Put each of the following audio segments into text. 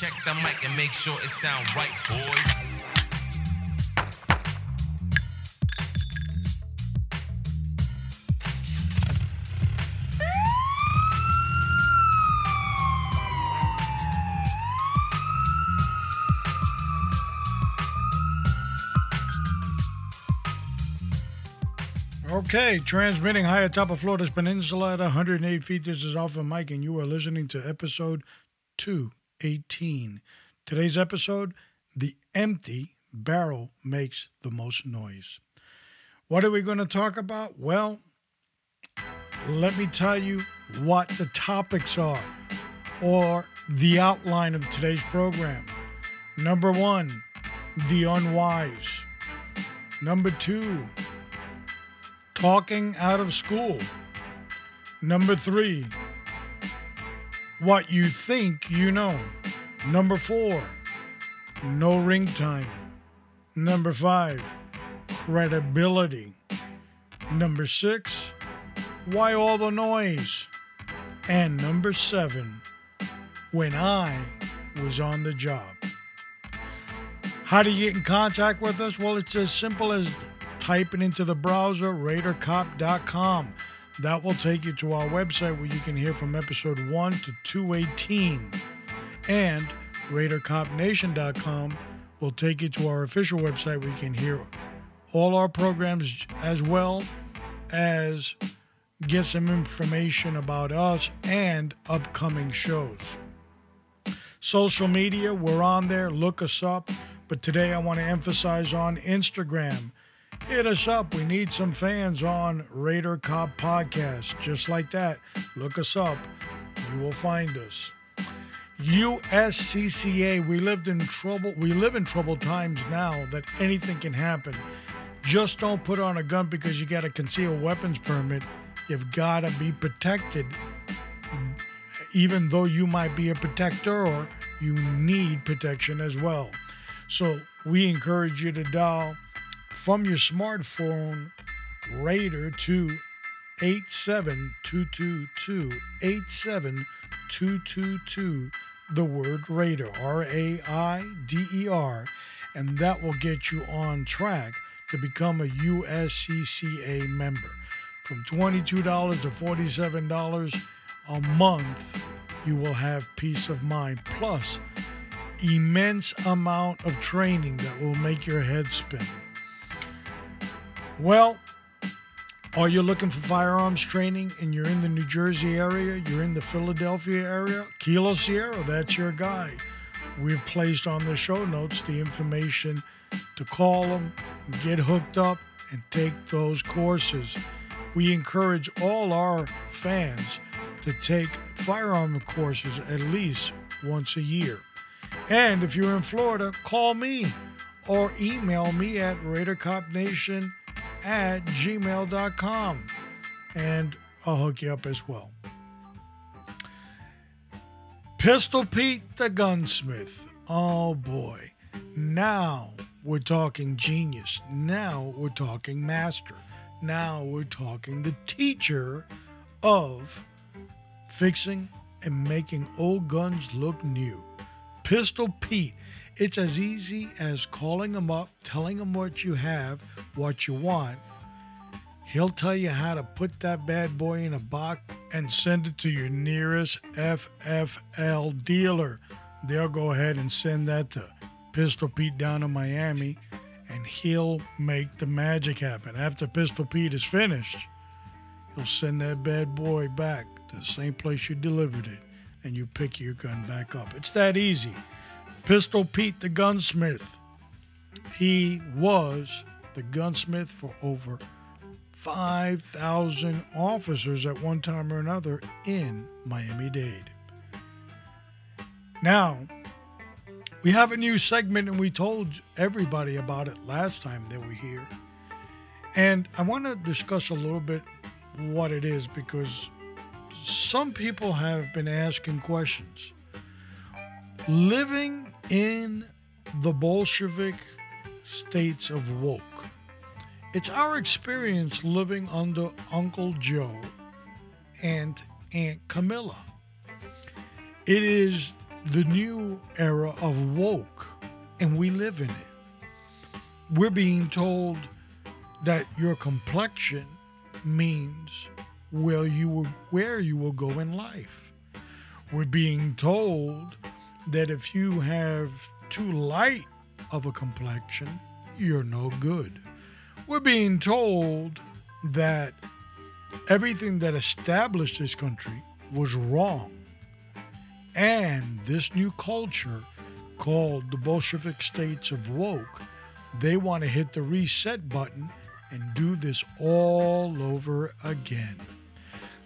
Check the mic and make sure it sound right, boys. Okay, transmitting high atop of Florida's peninsula at 108 feet. This is Alpha Mike, and you are listening to episode 218. Today's episode The Empty Barrel Makes the Most Noise. What are we going to talk about? Well, let me tell you what the topics are or the outline of today's program. Number one, the unwise. Number two, talking out of school. Number three, what you think you know. Number four, no ring time. Number five, credibility. Number six, why all the noise? And number seven, when I was on the job. How do you get in contact with us? Well, it's as simple as typing into the browser RaiderCop.com. That will take you to our website where you can hear from episode 1 to 218. And RaiderCopNation.com will take you to our official website where you can hear all our programs as well as get some information about us and upcoming shows. Social media, we're on there. Look us up. But today I want to emphasize on Instagram. Hit us up. We need some fans on Raider Cop Podcast. Just like that. Look us up. You will find us. USCCA. We lived in trouble. We live in troubled times now that anything can happen. Just don't put on a gun because you got a concealed weapons permit. You've got to be protected. Even though you might be a protector, or you need protection as well. So we encourage you to dial from your smartphone Raider to 87222 87222 the word Raider R A I D E R and that will get you on track to become a USCCA member. From $22 to $47 a month, you will have peace of mind plus immense amount of training that will make your head spin. Well, are you looking for firearms training and you're in the New Jersey area, you're in the Philadelphia area, Kilo Sierra, that's your guy. We've placed on the show notes the information to call them, get hooked up, and take those courses. We encourage all our fans to take firearm courses at least once a year. And if you're in Florida, call me or email me at RaiderCopNation at gmail.com and I'll hook you up as well. Pistol Pete the Gunsmith. Oh boy. Now we're talking genius. Now we're talking master. Now we're talking the teacher of fixing and making old guns look new. Pistol Pete. It's as easy as calling him up, telling him what you have, what you want. He'll tell you how to put that bad boy in a box and send it to your nearest FFL dealer. They'll go ahead and send that to Pistol Pete down in Miami, and he'll make the magic happen. After Pistol Pete is finished, he'll send that bad boy back to the same place you delivered it, and you pick your gun back up. It's that easy. Pistol Pete the gunsmith. He was the gunsmith for over 5,000 officers at one time or another in Miami Dade. Now, we have a new segment, and we told everybody about it last time they were here. And I want to discuss a little bit what it is because some people have been asking questions. Living in the Bolshevik states of woke, it's our experience living under Uncle Joe and Aunt Kamala. It is the new era of woke, and we live in it. We're being told that your complexion means where you will, where you will go in life. We're being told that if you have too light of a complexion, you're no good. We're being told that everything that established this country was wrong. And this new culture called the Bolshevik states of woke, they want to hit the reset button and do this all over again.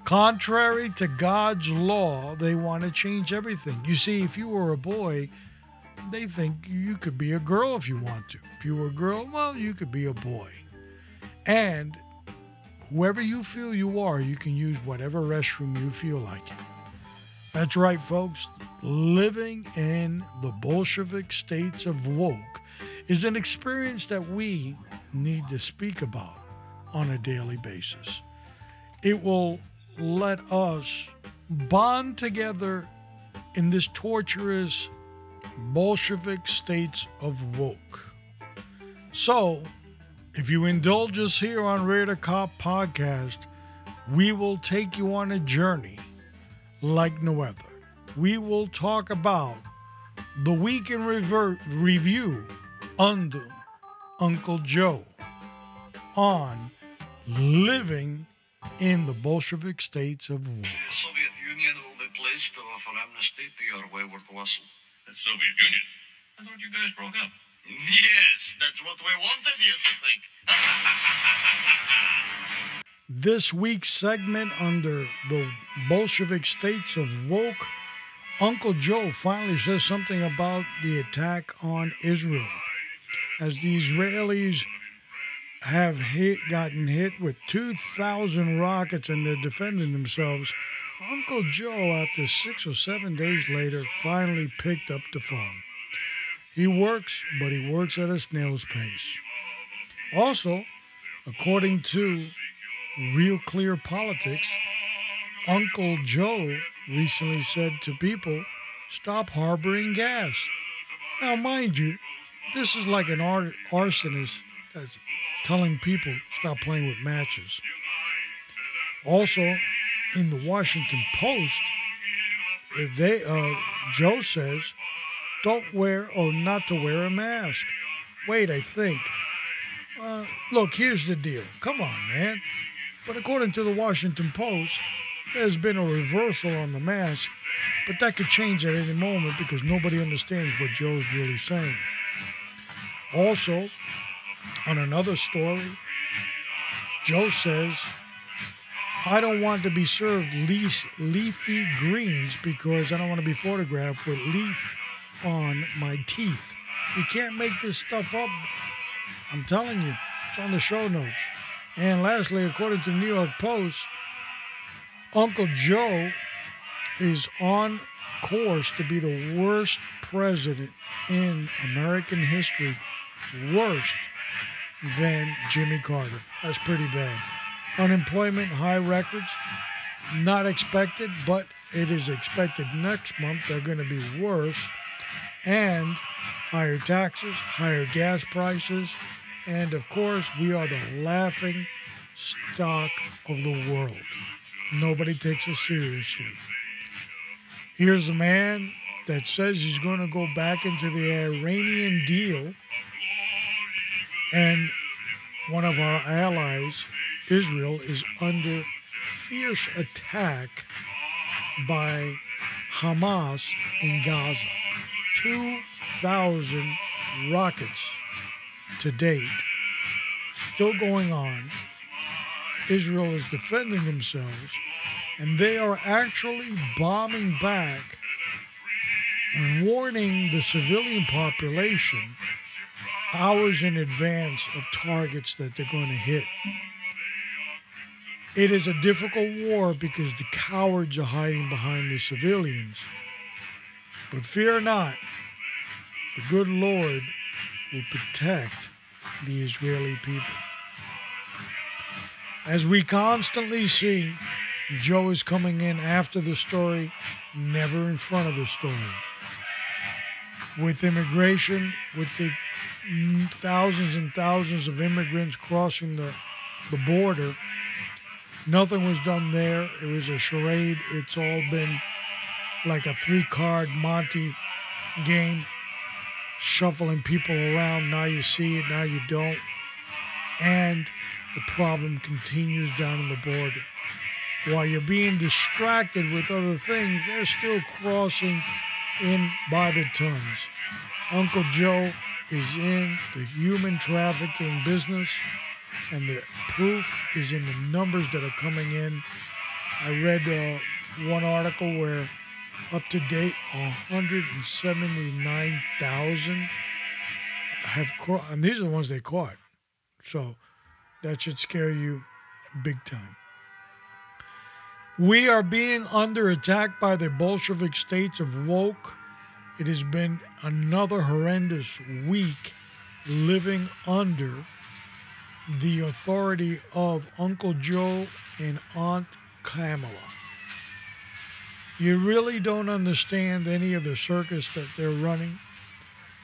Contrary to God's law, they want to change everything. You see, if you were a boy, they think you could be a girl if you want to. If you were a girl, well, you could be a boy. And whoever you feel you are, you can use whatever restroom you feel like it. That's right, folks. Living in the Bolshevik states of woke is an experience that we need to speak about on a daily basis. It will let us bond together in this torturous Bolshevik states of woke. So, if you indulge us here on Raider Cop Podcast, we will take you on a journey like no other. We will talk about the week in revert review under Uncle Joe on living in the Bolshevik states of war. The Soviet Union will be pleased to offer amnesty to your wayward vassal. The Soviet Union? I thought you guys broke up. Yes, that's what we wanted you to think. This week's segment under the Bolshevik states of woke, Uncle Joe finally says something about the attack on Israel. As the Israelis have hit, gotten hit with 2,000 rockets and they're defending themselves, Uncle Joe, after six or seven days later, finally picked up the phone. He works, but he works at a snail's pace. Also, according to Real Clear Politics, Uncle Joe recently said to people, stop harboring gas. Now, mind you, this is like an ar- arsonist that's telling people stop playing with matches. Also, in the Washington Post, they uh, Joe says, "Don't wear or not to wear a mask." Wait, I think. Uh, look, here's the deal. Come on, man. But according to the Washington Post, there's been a reversal on the mask, but that could change at any moment because nobody understands what Joe's really saying. Also, on another story, Joe says, I don't want to be served leaf, leafy greens because I don't want to be photographed with leaf on my teeth. You can't make this stuff up. I'm telling you, it's on the show notes. And lastly, according to the New York Post, Uncle Joe is on course to be the worst president in American history. Worst than Jimmy Carter. That's pretty bad. Unemployment, high records, not expected, but it is expected next month they're going to be worse. And higher taxes, higher gas prices, and of course, we are the laughing stock of the world. Nobody takes us seriously. Here's the man that says he's going to go back into the Iranian deal and one of our allies, Israel, is under fierce attack by Hamas in Gaza. 2,000 rockets to date, still going on. Israel is defending themselves, and they are actually bombing back, warning the civilian population hours in advance of targets that they're going to hit. It is a difficult war because the cowards are hiding behind the civilians. But fear not, the good Lord will protect the Israeli people. As we constantly see, Joe is coming in after the story, never in front of the story. with immigration, with the thousands and thousands of immigrants crossing the, the border. Nothing was done there. It was a charade. It's all been like a three card Monty game, shuffling people around. Now you see it, now you don't. And the problem continues down on the border. While you're being distracted with other things, they're still crossing in by the tons. Uncle Joe is in the human trafficking business, and the proof is in the numbers that are coming in. I read uh, one article where up to date 179,000 have caught, and these are the ones they caught. So that should scare you big time. We are being under attack by the Bolshevik states of woke. It has been another horrendous week living under the authority of Uncle Joe and Aunt Kamala. You really don't understand any of the circus that they're running.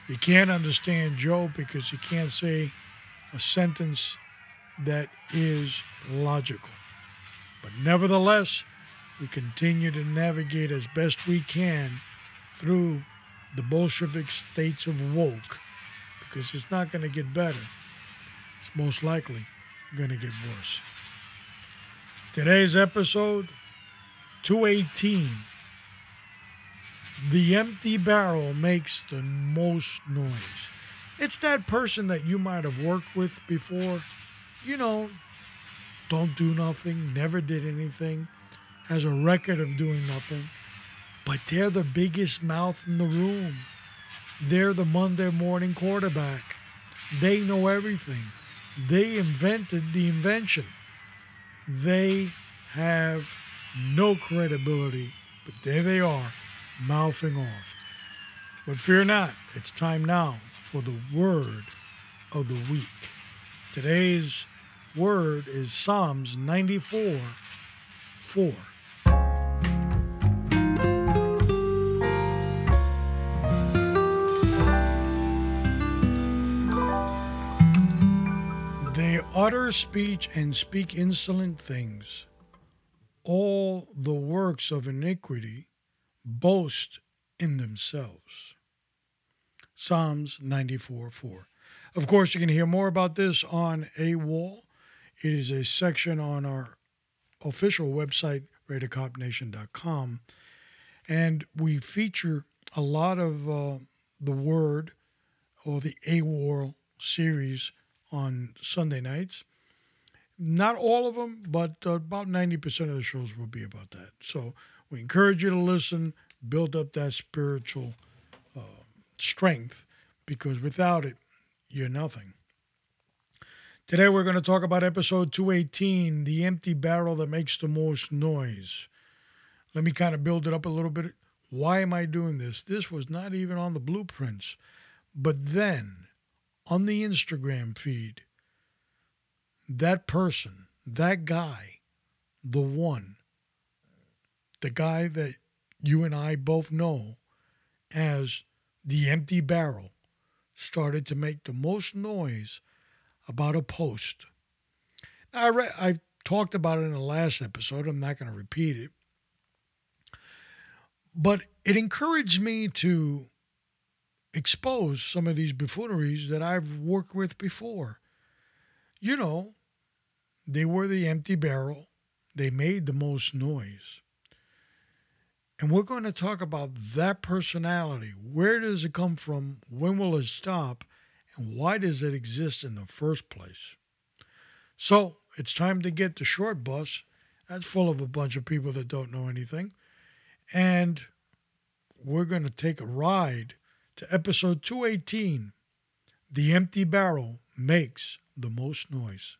You can't understand Joe because he can't say a sentence that is logical. But nevertheless, we continue to navigate as best we can through the Bolshevik states of woke because it's not going to get better. It's most likely going to get worse. Today's episode 218. The empty barrel makes the most noise. It's that person that you might have worked with before. You know, don't do nothing, never did anything, has a record of doing nothing, but they're the biggest mouth in the room. They're the Monday morning quarterback. They know everything. They invented the invention. They have no credibility, but there they are, mouthing off. But fear not, it's time now for the word of the week. Today's word is Psalms 94 4. Utter speech and speak insolent things. All the works of iniquity boast in themselves. Psalms 94 4. Of course, you can hear more about this on AWOL. It is a section on our official website, RaiderCopNation.com. And we feature a lot of uh, the Word or the AWOL series on Sunday nights. Not all of them, but uh, about 90% of the shows will be about that. So we encourage you to listen, build up that spiritual uh, strength, because without it, you're nothing. Today we're going to talk about episode 218 The Empty Barrel That Makes the Most Noise. Let me kind of build it up a little bit. Why am I doing this? This was not even on the blueprints. But then on the Instagram feed, that person, that guy, the one, the guy that you and I both know as the empty barrel, started to make the most noise about a post. Now, I, re- I talked about it in the last episode. I'm not going to repeat it. But it encouraged me to expose some of these buffooneries that I've worked with before. You know, they were the empty barrel, they made the most noise. And we're going to talk about that personality. Where does it come from? When will it stop? And why does it exist in the first place? So it's time to get the short bus. That's full of a bunch of people that don't know anything. And we're going to take a ride to episode 218 The Empty Barrel Makes the Most Noise.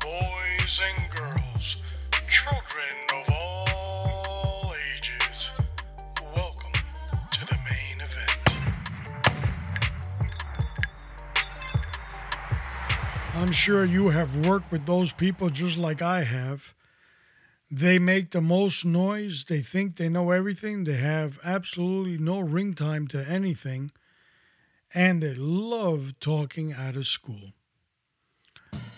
Boys and girls, children of all ages, welcome to the main event. I'm sure you have worked with those people just like I have. They make the most noise. They think they know everything. They have absolutely no ring time to anything. And they love talking out of school.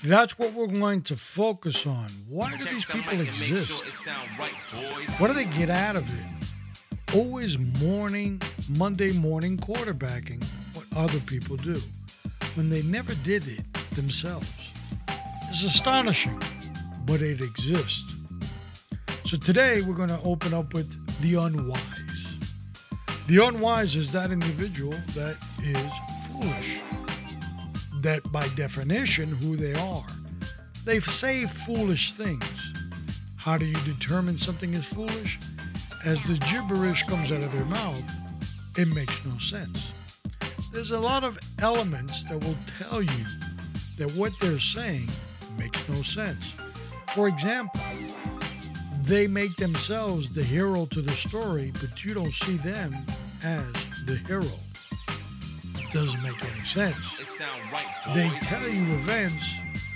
That's what we're going to focus on. Why do these people mic and make exist? sure it sound right, boys. What do they get out of it? Always morning, Monday morning quarterbacking what other people do when they never did it themselves. It's astonishing, but it exists. So today we're going to open up with the unwise. The unwise is that individual that is foolish. That by definition, who they are. They say foolish things. How do you determine something is foolish? As the gibberish comes out of their mouth, it makes no sense. There's a lot of elements that will tell you that what they're saying makes no sense. For example, they make themselves the hero to the story, but you don't see them as the hero. Doesn't make any sense. Right. They tell you events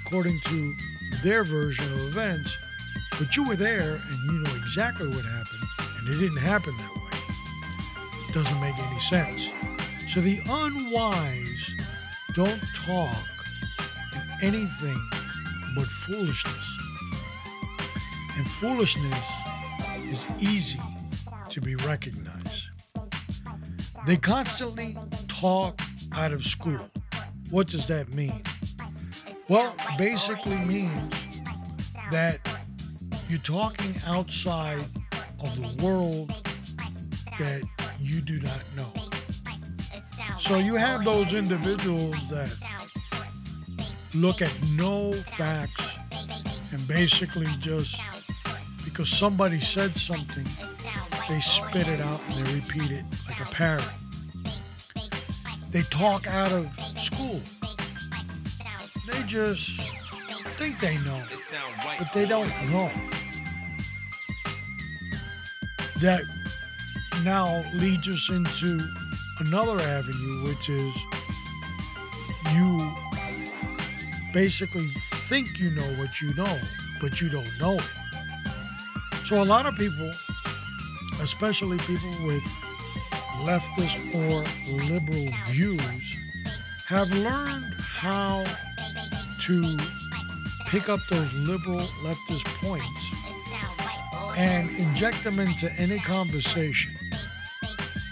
according to their version of events, but you were there and you know exactly what happened, and it didn't happen that way. It doesn't make any sense. So the unwise don't talk in anything but foolishness. And foolishness is easy to be recognized. They constantly talk out of school. What does that mean? Well, basically means that you're talking outside of the world that you do not know. So you have those individuals that look at no facts and basically just because somebody said something, they spit it out and they repeat it like a parrot. They talk out of school. They just think they know, It sound right, but they don't know. That now leads us into another avenue, which is you basically think you know what you know, but you don't know it. So a lot of people, especially people with leftist or liberal views, have learned how to pick up those liberal leftist points and inject them into any conversation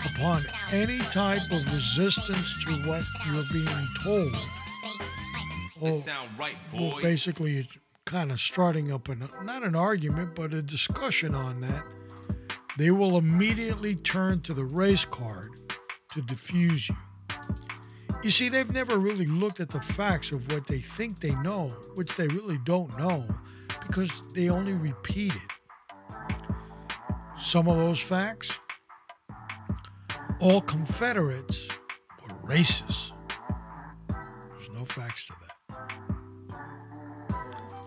upon any type of resistance to what you're being told. Or, sound right, well, basically, it's kind of starting up an not an argument, but a discussion on that. They will immediately turn to the race card to defuse you. You see, they've never really looked at the facts of what they think they know, which they really don't know, because they only repeat it. Some of those facts, all Confederates were racist. There's no facts to that.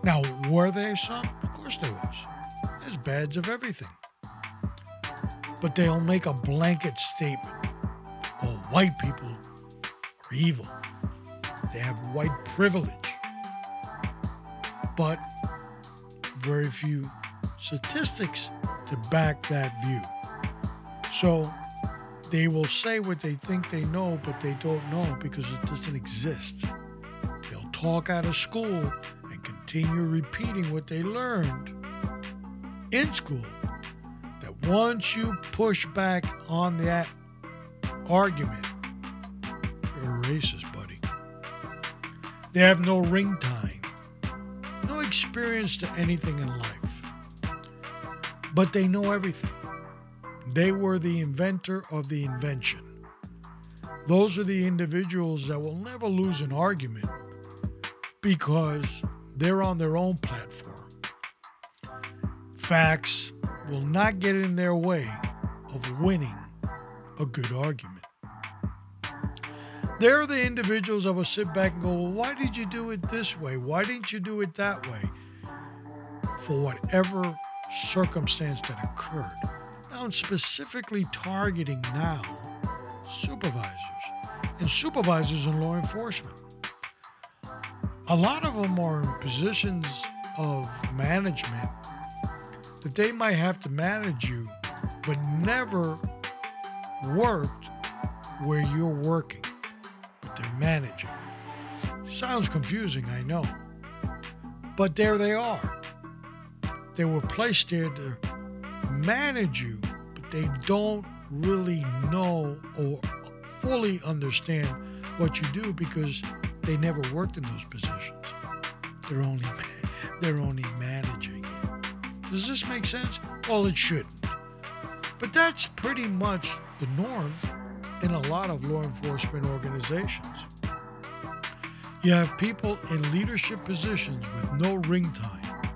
Now, were there some? Of course there was. There's bads of everything. But they'll make a blanket statement. Oh, white people are evil. They have white privilege. But very few statistics to back that view. So they will say what they think they know, but they don't know because it doesn't exist. They'll talk out of school and continue repeating what they learned in school. Once you push back on that argument, you're a racist, buddy. They have no ring time, no experience to anything in life, but they know everything. They were the inventor of the invention. Those are the individuals that will never lose an argument because they're on their own platform. Facts will not get in their way of winning a good argument. There are the individuals that will sit back and go, well, Why did you do it this way? Why didn't you do it that way? for whatever circumstance that occurred. Now, I'm specifically targeting now supervisors and supervisors in law enforcement. A lot of them are in positions of management that they might have to manage you, but never worked where you're working, but they're managing. Sounds confusing, I know. But there they are. They were placed there to manage you, but they don't really know or fully understand what you do because they never worked in those positions. They're only they're only managing you. Does this make sense? Well, it shouldn't. But that's pretty much the norm in a lot of law enforcement organizations. You have people in leadership positions with no ring time.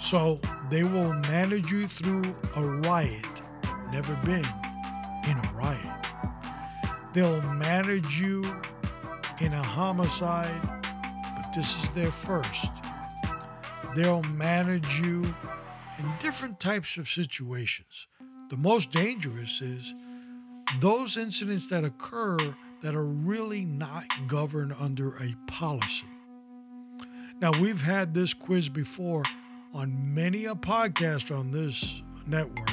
So they will manage you through a riot. Never been in a riot. They'll manage you in a homicide, but this is their first. They'll manage you in different types of situations. The most dangerous is those incidents that occur that are really not governed under a policy. Now, we've had this quiz before on many a podcast on this network,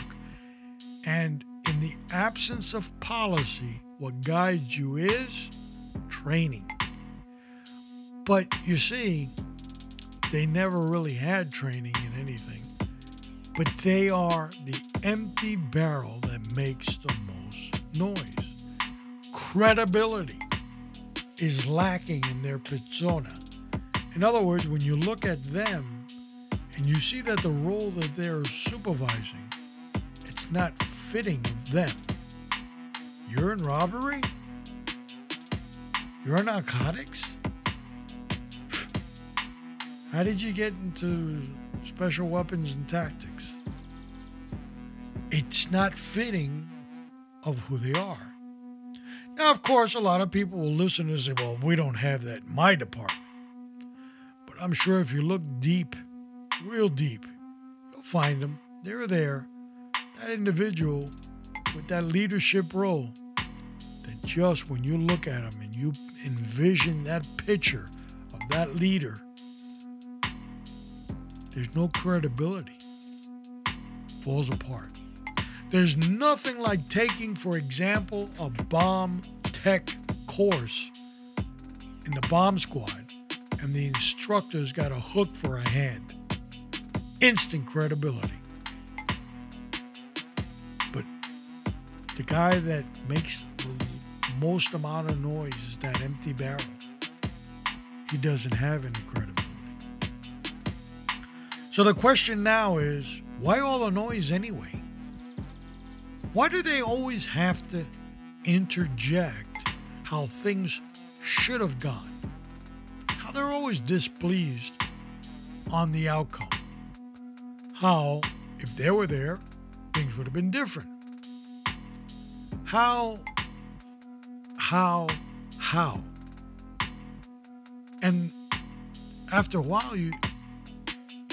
and in the absence of policy, what guides you is training. But you see, they never really had training in anything, but they are the empty barrel that makes the most noise credibility is lacking in their persona. In other words, when you look at them and you see that the role that they're supervising, it's not fitting of them. You're in robbery? You're in narcotics? How did you get into special weapons and tactics? It's not fitting of who they are. Now, of course, a lot of people will listen and say, well, we don't have that in my department. But I'm sure if you look deep, real deep, you'll find them. They're there. That individual with that leadership role, that just when you look at them and you envision that picture of that leader, there's no credibility. Falls apart. There's nothing like taking, for example, a bomb tech course in the bomb squad, and the instructor's got a hook for a hand. Instant credibility. But the guy that makes the most amount of noise is that empty barrel. He doesn't have any credibility. So the question now is why all the noise anyway? Why do they always have to interject how things should have gone? How they're always displeased on the outcome? How, if they were there, things would have been different? How, how, how? And after a while, you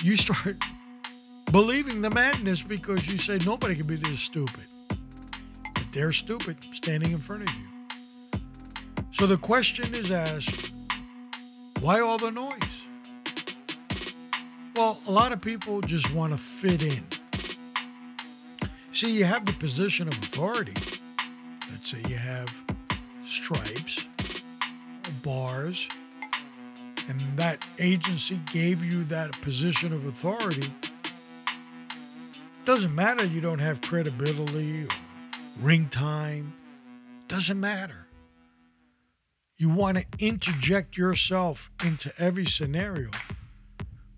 you start believing the madness because you say nobody can be this stupid they're stupid standing in front of you. So the question is asked why all the noise? Well, a lot of people just want to fit in. See, you have the position of authority. Let's say you have stripes, bars, and that agency gave you that position of authority. Doesn't matter you don't have credibility ring time, doesn't matter. You want to interject yourself into every scenario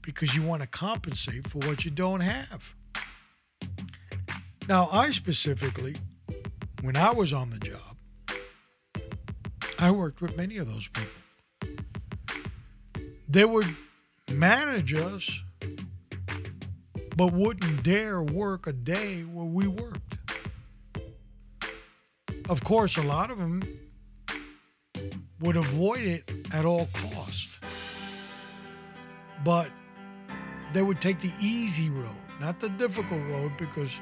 because you want to compensate for what you don't have. Now, I specifically, when I was on the job, I worked with many of those people. They would manage us, but wouldn't dare work a day where we worked. Of course, a lot of them would avoid it at all costs. But they would take the easy road, not the difficult road, because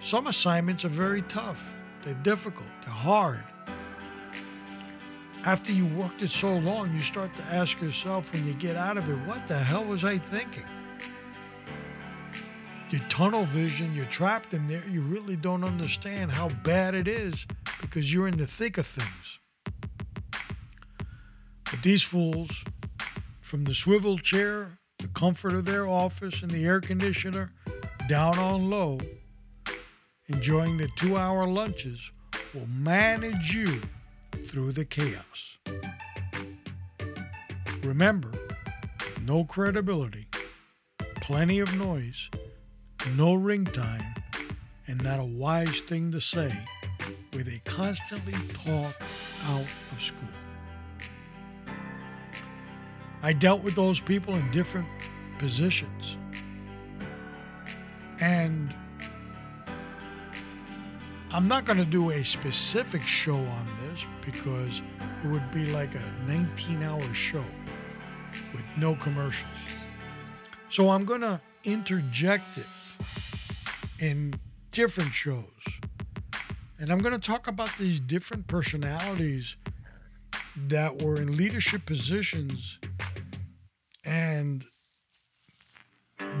some assignments are very tough. They're difficult, they're hard. After you worked it so long, you start to ask yourself when you get out of it, what the hell was I thinking? Your tunnel vision, you're trapped in there, you really don't understand how bad it is because you're in the thick of things. But these fools, from the swivel chair, the comfort of their office, and the air conditioner, down on low, enjoying the two hour lunches, will manage you through the chaos. Remember, no credibility, plenty of noise, no ring time, and not a wise thing to say where they constantly talk out of school. I dealt with those people in different positions. And I'm not going to do a specific show on this because it would be like a 19 hour show with no commercials. So I'm going to interject it in different shows. And I'm going to talk about these different personalities that were in leadership positions and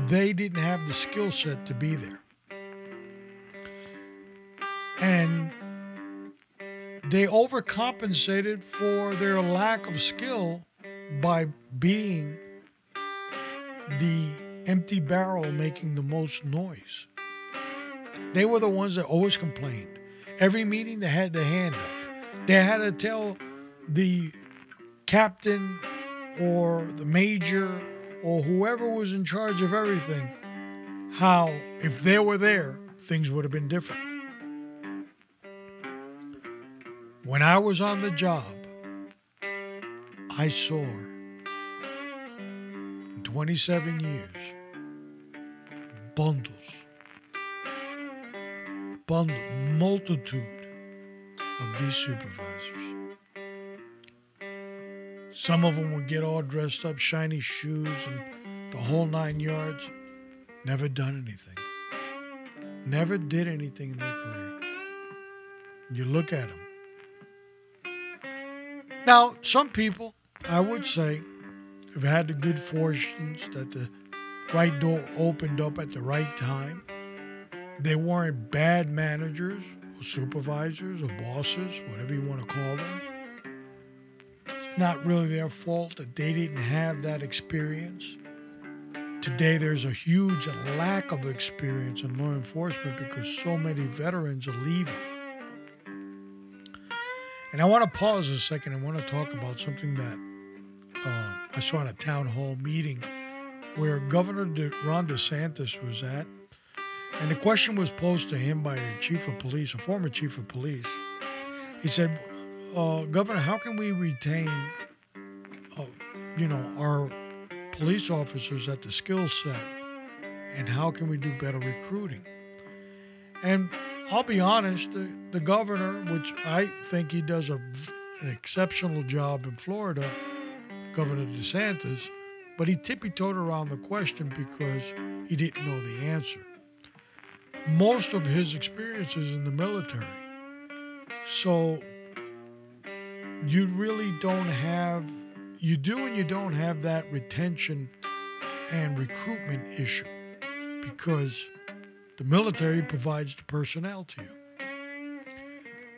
they didn't have the skill set to be there. And they overcompensated for their lack of skill by being the empty barrel making the most noise. They were the ones that always complained. Every meeting they had their hand up. They had to tell the captain or the major or whoever was in charge of everything how if they were there, things would have been different. When I was on the job, I saw in 27 years bundles, bundle, multitude of these supervisors. Some of them would get all dressed up, shiny shoes, and the whole nine yards. Never done anything. Never did anything in their career. You look at them. Now, some people, I would say, have had the good fortunes that the right door opened up at the right time. They weren't bad managers or supervisors or bosses, whatever you want to call them. It's not really their fault that they didn't have that experience. Today, there's a huge lack of experience in law enforcement because so many veterans are leaving. And I want to pause a second. I want to talk about something that uh, I saw in a town hall meeting where Governor De- Ron DeSantis was at. And the question was posed to him by a chief of police, a former chief of police. He said, uh, Governor, how can we retain, uh, you know, our police officers at the skill set? And how can we do better recruiting? And I'll be honest, the, the governor, which I think he does a, an exceptional job in Florida, Governor DeSantis, but he tippy toed around the question because he didn't know the answer. Most of his experiences in the military. So you really don't have, you do and you don't have that retention and recruitment issue because the military provides the personnel to you.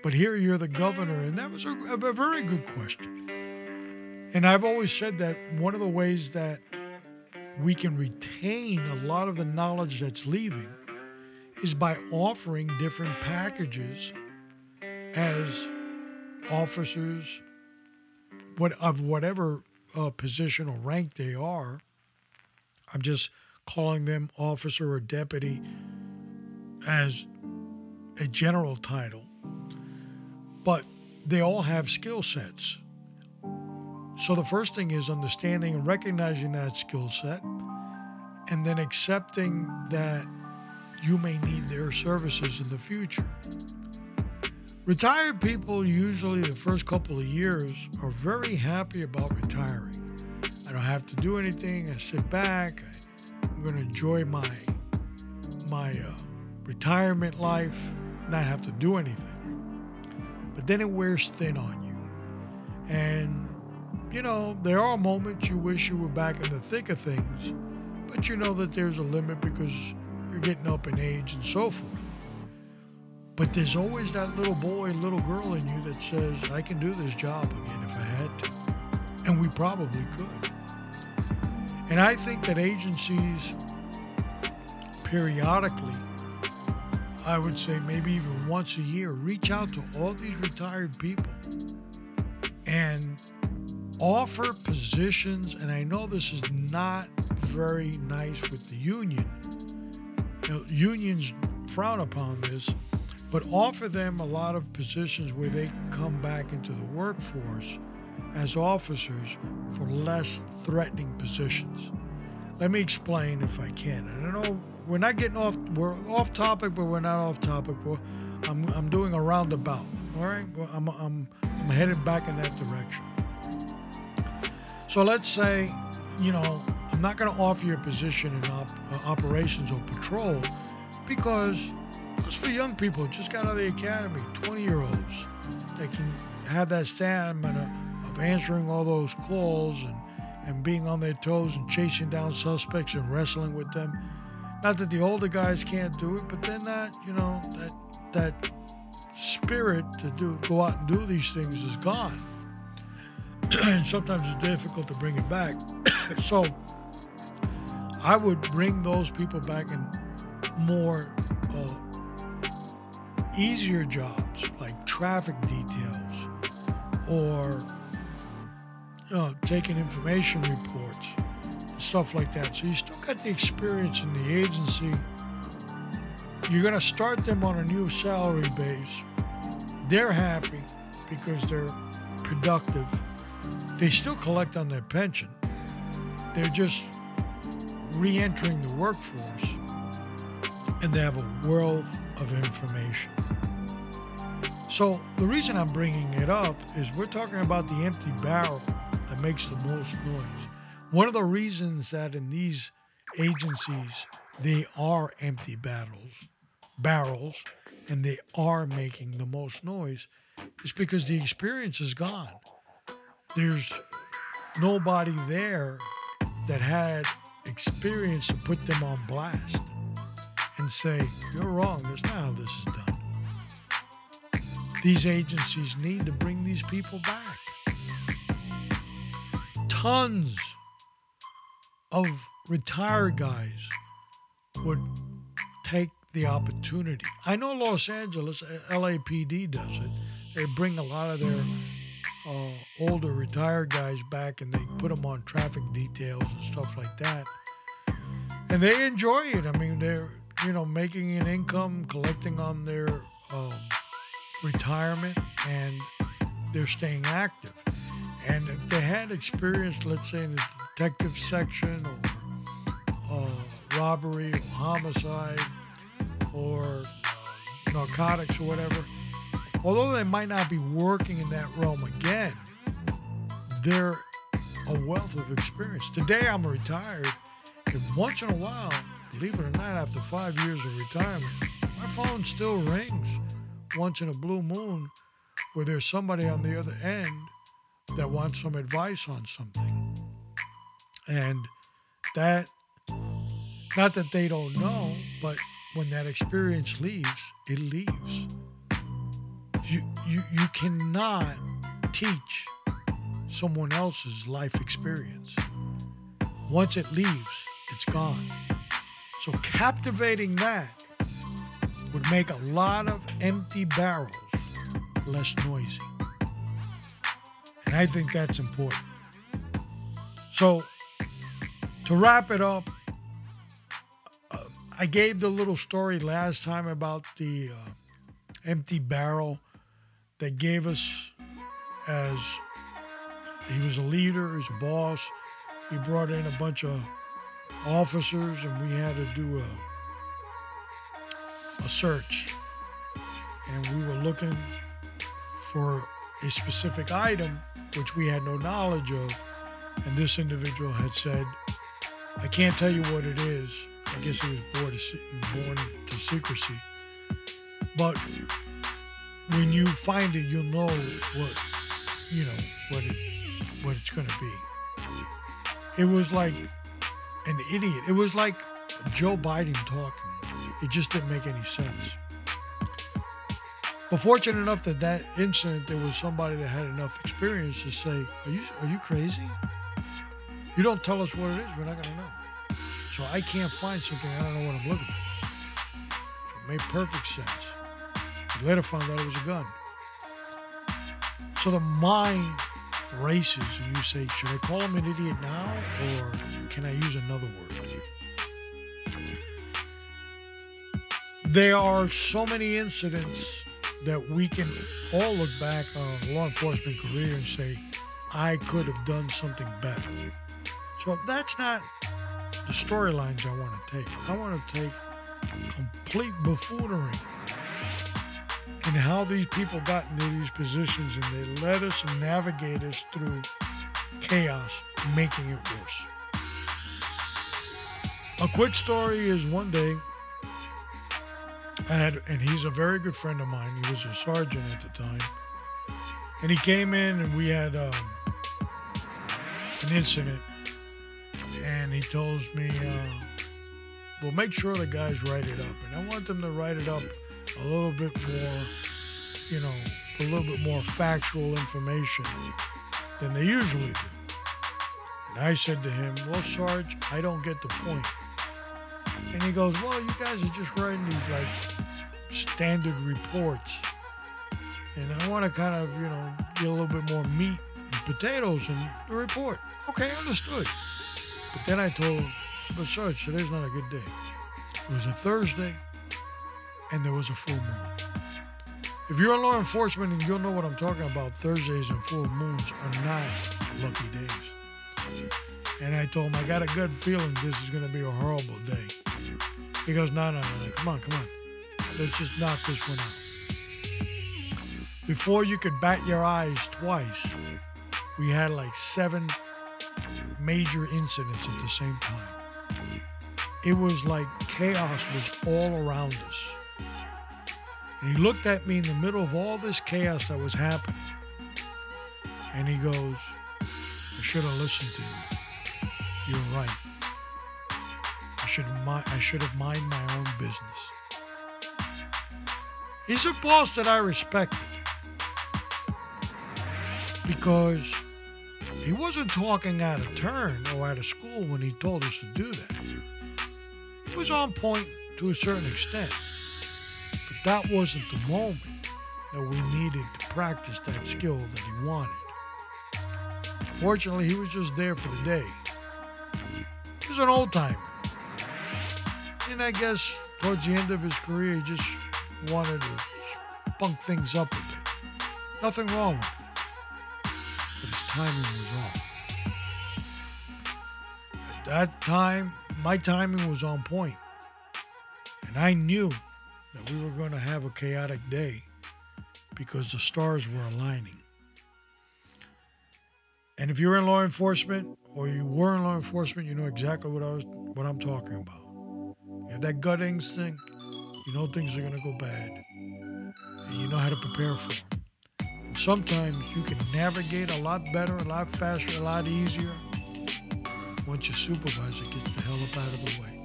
But here you're the governor, and that was a, a very good question. And I've always said that one of the ways that we can retain a lot of the knowledge that's leaving is by offering different packages as officers what, of whatever uh, position or rank they are. I'm just calling them officer or deputy as a general title, but they all have skill sets. So the first thing is understanding and recognizing that skill set, and then accepting that you may need their services in the future. Retired people, usually the first couple of years, are very happy about retiring. I don't have to do anything, I sit back, I I'm going to enjoy my my uh, retirement life, not have to do anything. But then it wears thin on you. And, you know, there are moments you wish you were back in the thick of things, but you know that there's a limit because you're getting up in age and so forth. But there's always that little boy, little girl in you that says, I can do this job again if I had to. And we probably could. And I think that agencies periodically, I would say maybe even once a year, reach out to all these retired people and offer positions. And I know this is not very nice with the union. Unions frown upon this, but offer them a lot of positions where they come back into the workforce as officers for less threatening positions. Let me explain if I can. And I know we're not getting off, we're off topic, but we're not off topic. We're, I'm, I'm doing a roundabout. All right? Well, I'm, I'm, I'm headed back in that direction. So let's say, you know, I'm not going to offer you a position in op- uh, operations or patrol because it's for young people just got out of the academy, 20 year olds. They can have that stamina of answering all those calls and, and being on their toes and chasing down suspects and wrestling with them. Not that the older guys can't do it, but they're not, you know, that that spirit to do go out and do these things is gone. and sometimes it's difficult to bring it back. so I would bring those people back in more uh, easier jobs like traffic details or uh, taking information reports, and stuff like that. So you still got the experience in the agency. You're going to start them on a new salary base. They're happy because they're productive. They still collect on their pension. They're just re entering the workforce and they have a world of information. So, the reason I'm bringing it up is we're talking about the empty barrel that makes the most noise. One of the reasons that in these agencies they are empty battles, barrels, and they are making the most noise is because the experience is gone. There's nobody there that had experience to put them on blast and say, You're wrong, that's not how this is done. These agencies need to bring these people back. Tons of retired guys would take the opportunity. I know Los Angeles, uh, LAPD does it. They bring a lot of their uh, older retired guys back and they put them on traffic details and stuff like that. And they enjoy it. I mean, they're, you know, making an income, collecting on their um, retirement, and they're staying active. And if they had experience, let's say in the detective section or uh, robbery or homicide or uh, narcotics or whatever, although they might not be working in that realm again, they're a wealth of experience. Today I'm retired, and once in a while, believe it or not, after five years of retirement, my phone still rings once in a blue moon where there's somebody on the other end that wants some advice on something. And that, not that they don't know, but when that experience leaves, it leaves. You, you, you cannot teach someone else's life experience. Once it leaves, it's gone. So captivating that would make a lot of empty barrels less noisy. And I think that's important. So, to wrap it up, uh, I gave the little story last time about the uh, empty barrel that gave us as he was a leader, he's a boss. He brought in a bunch of officers, and we had to do a, a search. And we were looking for a specific item which we had no knowledge of. And this individual had said, I can't tell you what it is. I guess he was born to, born to secrecy. But when you find it, you'll know what you know what it what it's gonna be. It was like an idiot. It was like Joe Biden talking. It just didn't make any sense. But fortunate enough that that incident, there was somebody that had enough experience to say, "Are you are you crazy? You don't tell us what it is, we're not gonna know." So I can't find something. I don't know what I'm looking for. It made perfect sense. Later found out it was a gun. So the mind races, and you say, "Should I call him an idiot now, or can I use another word?" There are so many incidents that we can all look back on law enforcement career and say, I could have done something better. So that's not the storylines I want to take. I want to take complete buffoonery and how these people got into these positions and they led us and navigate us through chaos, making it worse. A quick story is one day I had, and he's a very good friend of mine. He was a sergeant at the time, and he came in, and we had um, an incident, and he tells me, uh, "Well, make sure the guys write it up," and I want them to write it up a little bit more, you know, a little bit more factual information than they usually do. And I said to him, "Well, Sarge, I don't get the point." And he goes, Well, you guys are just writing these like standard reports. And I want to kind of, you know, get a little bit more meat and potatoes in the report. Okay, understood. But then I told him, But Sarge, today's not a good day. It was a Thursday and there was a full moon. If you're in law enforcement and you'll know what I'm talking about, Thursdays and full moons are not lucky days. And I told him, I got a good feeling this is going to be a horrible day. He goes, no, no, no, no, come on, come on. Let's just knock this one out. Before you could bat your eyes twice, we had like seven major incidents at the same time. It was like chaos was all around us. And he looked at me in the middle of all this chaos that was happening. And he goes, I should have listened to you. You're right. I should I should have mind my own business. He's a boss that I respected because he wasn't talking out of turn or out of school when he told us to do that. He was on point to a certain extent, that wasn't the moment that we needed to practice that skill that he wanted. Fortunately, he was just there for the day. He was an old timer. And I guess towards the end of his career, he just wanted to spunk things up a bit. Nothing wrong with it. But his timing was off. At that time, my timing was on point. And I knew that we were going to have a chaotic day because the stars were aligning. And if you're in law enforcement or you were in law enforcement, you know exactly what I was what I'm talking about. You have that gut instinct, you know things are gonna go bad. And you know how to prepare for them. And sometimes you can navigate a lot better, a lot faster, a lot easier once your supervisor gets the hell up out of the way.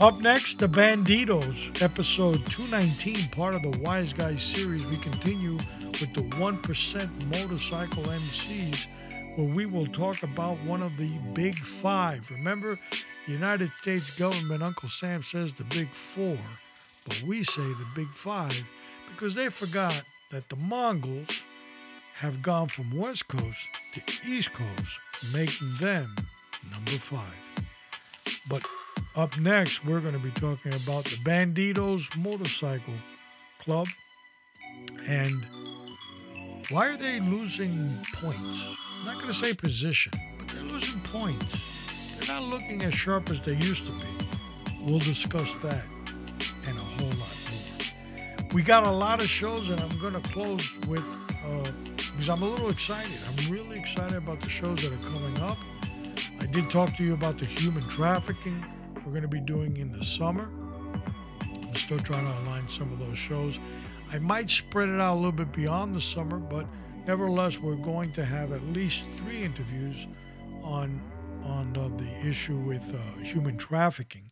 Up next, the Bandidos, episode 219, part of the Wise Guys series. We continue with the 1% motorcycle MCs, where we will talk about one of the big five. Remember, United States government, Uncle Sam says the big four, but we say the big five because they forgot that the Mongols have gone from West Coast to East Coast, making them number five. But up next, we're going to be talking about the Bandidos Motorcycle Club and why are they losing points? I'm not going to say position, but they're losing points. They're not looking as sharp as they used to be. We'll discuss that and a whole lot more. We got a lot of shows, and I'm going to close with uh, because I'm a little excited. I'm really excited about the shows that are coming up. I did talk to you about the human trafficking we're going to be doing in the summer. I'm still trying to align some of those shows. I might spread it out a little bit beyond the summer, but nevertheless, we're going to have at least three interviews on on uh, the issue with uh, human trafficking.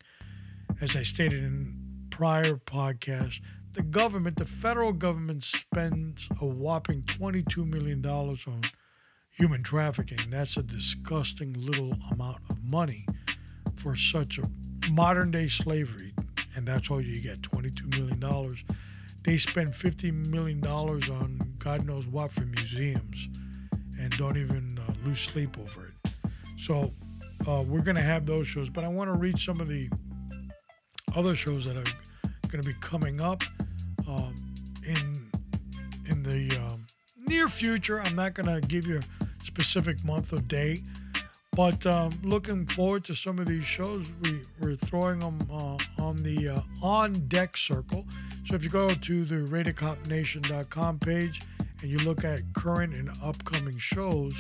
As I stated in prior podcasts, the government, the federal government, spends a whopping $22 million on human trafficking. That's a disgusting little amount of money for such a modern day slavery. And that's all you get $22 million. They spend $50 million on God knows what for museums and don't even uh, lose sleep over it. So uh, we're going to have those shows, but I want to read some of the other shows that are going to be coming up um, in in the um, near future. I'm not going to give you a specific month or day, but um, looking forward to some of these shows. We, we're throwing them uh, on the uh, on deck circle. So if you go to the RaiderCopNation.com page and you look at current and upcoming shows,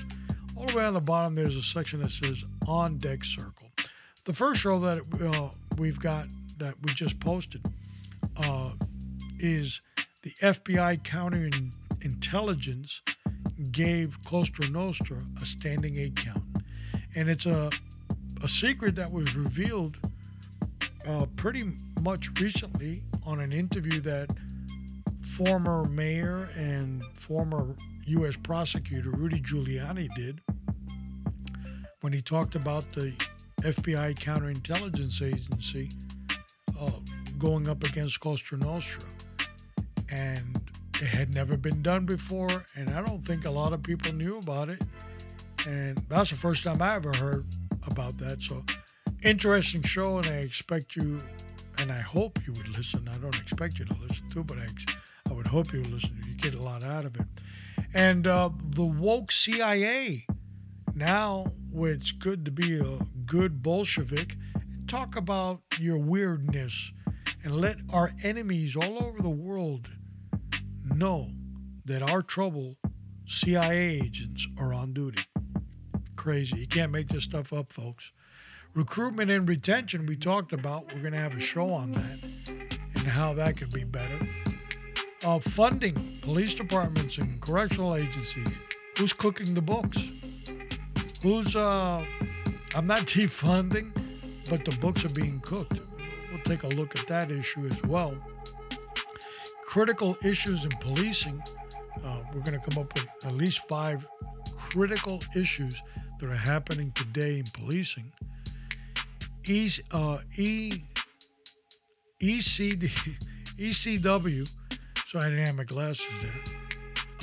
all the way on the bottom there's a section that says on deck circle. The first show that uh, we've got that we just posted uh, is the FBI counterintelligence gave Costa Nostra a standing eight count, and it's a a secret that was revealed uh, pretty much recently on an interview that former mayor and former U.S. prosecutor Rudy Giuliani did when he talked about the FBI counterintelligence agency uh, going up against Costa Nostra. And it had never been done before, and I don't think a lot of people knew about it. And that's the first time I ever heard about that. So, interesting show, and I expect you, and I hope you would listen. I don't expect you to listen to, but I, I would hope you would listen. You get a lot out of it. And uh, the woke CIA. Now, it's good to be a good Bolshevik talk about your weirdness and let our enemies all over the world know that our trouble CIA agents are on duty. Crazy. You can't make this stuff up, folks. Recruitment and retention, we talked about. We're going to have a show on that and how that could be better. Uh, funding, police departments and correctional agencies. Who's cooking the books? Who's, uh, I'm not defunding, but the books are being cooked. We'll take a look at that issue as well. Critical issues in policing. Uh, we're going to come up with at least five critical issues that are happening today in policing. E, uh, e, ECD, ECW, so I didn't have my glasses there,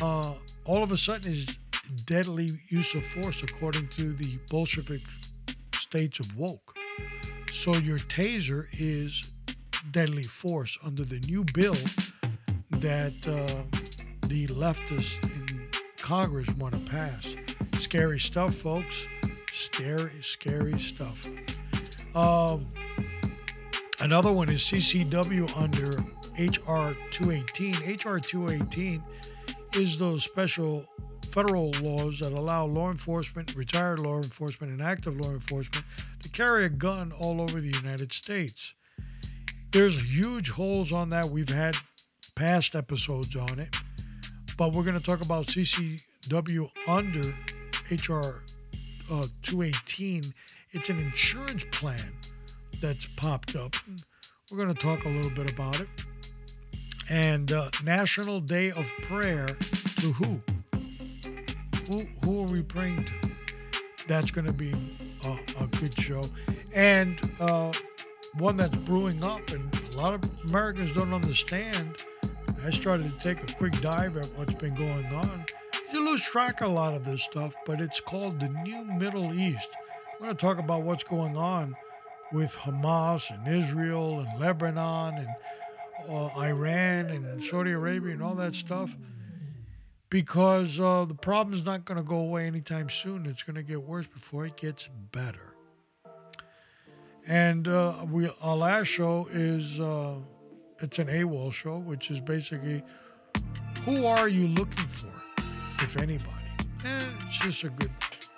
uh, all of a sudden is deadly use of force according to the Bolshevik states of woke. So your taser is deadly force under the new bill that uh, the leftists in Congress want to pass. Scary stuff, folks. Scary, scary stuff. Um, another one is CCW under HR 218. HR 218 is those special federal laws that allow law enforcement, retired law enforcement, and active law enforcement to carry a gun all over the United States. There's huge holes on that. We've had past episodes on it, but we're going to talk about CCW under HR uh, 218. It's an insurance plan that's popped up. We're going to talk a little bit about it. And uh, National Day of Prayer to who? Who, who are we praying to? That's going to be a, a, good show. And uh, one that's brewing up, and a lot of Americans don't understand. I started to take a quick dive at what's been going on. You lose track of a lot of this stuff, but it's called the New Middle East. We're going to talk about what's going on with Hamas and Israel and Lebanon and uh, Iran and Saudi Arabia and all that stuff because uh, the problem is not going to go away anytime soon. It's going to get worse before it gets better. And uh, we our last show is uh, it's an AWOL show, which is basically who are you looking for, if anybody. Eh, it's just a good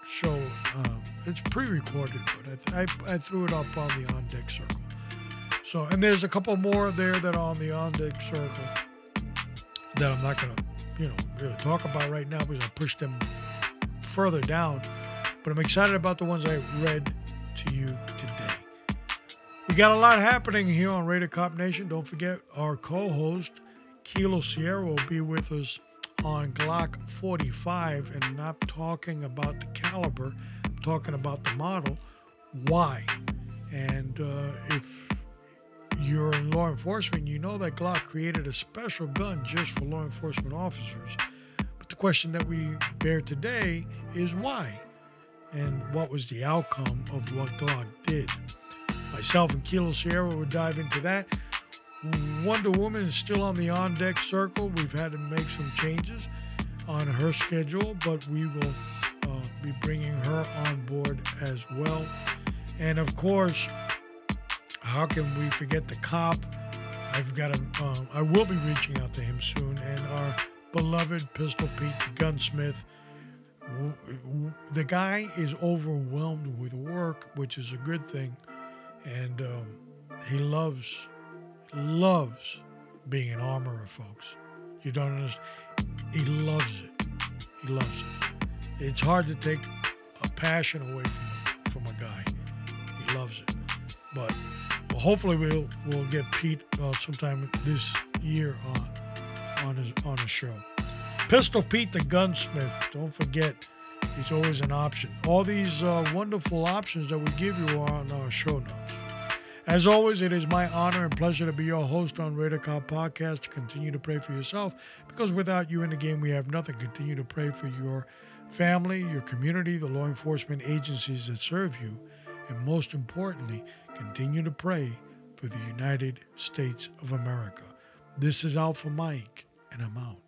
show. Um, it's pre-recorded, but I, I, I threw it up on the on deck circle. So, and there's a couple more there that are on the on deck circle that I'm not gonna, you know, really talk about right now because I pushed them further down. But I'm excited about the ones I read to you today. We got a lot happening here on Raider Cop Nation. Don't forget our co-host Kilo Sierra will be with us on Glock 45, and not talking about the caliber, I'm talking about the model. Why? And uh, if you're in law enforcement, you know that Glock created a special gun just for law enforcement officers. But the question that we bear today is why? And what was the outcome of what Glock did? Myself and Kilo Sierra will dive into that. Wonder Woman is still on the on deck circle. We've had to make some changes on her schedule, but we will uh, be bringing her on board as well. And of course, how can we forget the cop? I've got a, um, I will be reaching out to him soon, and our beloved Pistol Pete gunsmith. The guy is overwhelmed with work, which is a good thing, and um, he loves loves being an armorer, folks. You don't understand. He loves it. He loves it. It's hard to take a passion away from from a guy. He loves it. But well, hopefully we'll we'll get Pete uh, sometime this year on on his on his show. Pistol Pete the gunsmith. Don't forget, he's always an option. All these uh, wonderful options that we give you are on our show notes. As always, it is my honor and pleasure to be your host on Raider Cop Podcast. Continue to pray for yourself, because without you in the game, we have nothing. Continue to pray for your family, your community, the law enforcement agencies that serve you, and most importantly, continue to pray for the United States of America. This is Alpha Mike, and I'm out.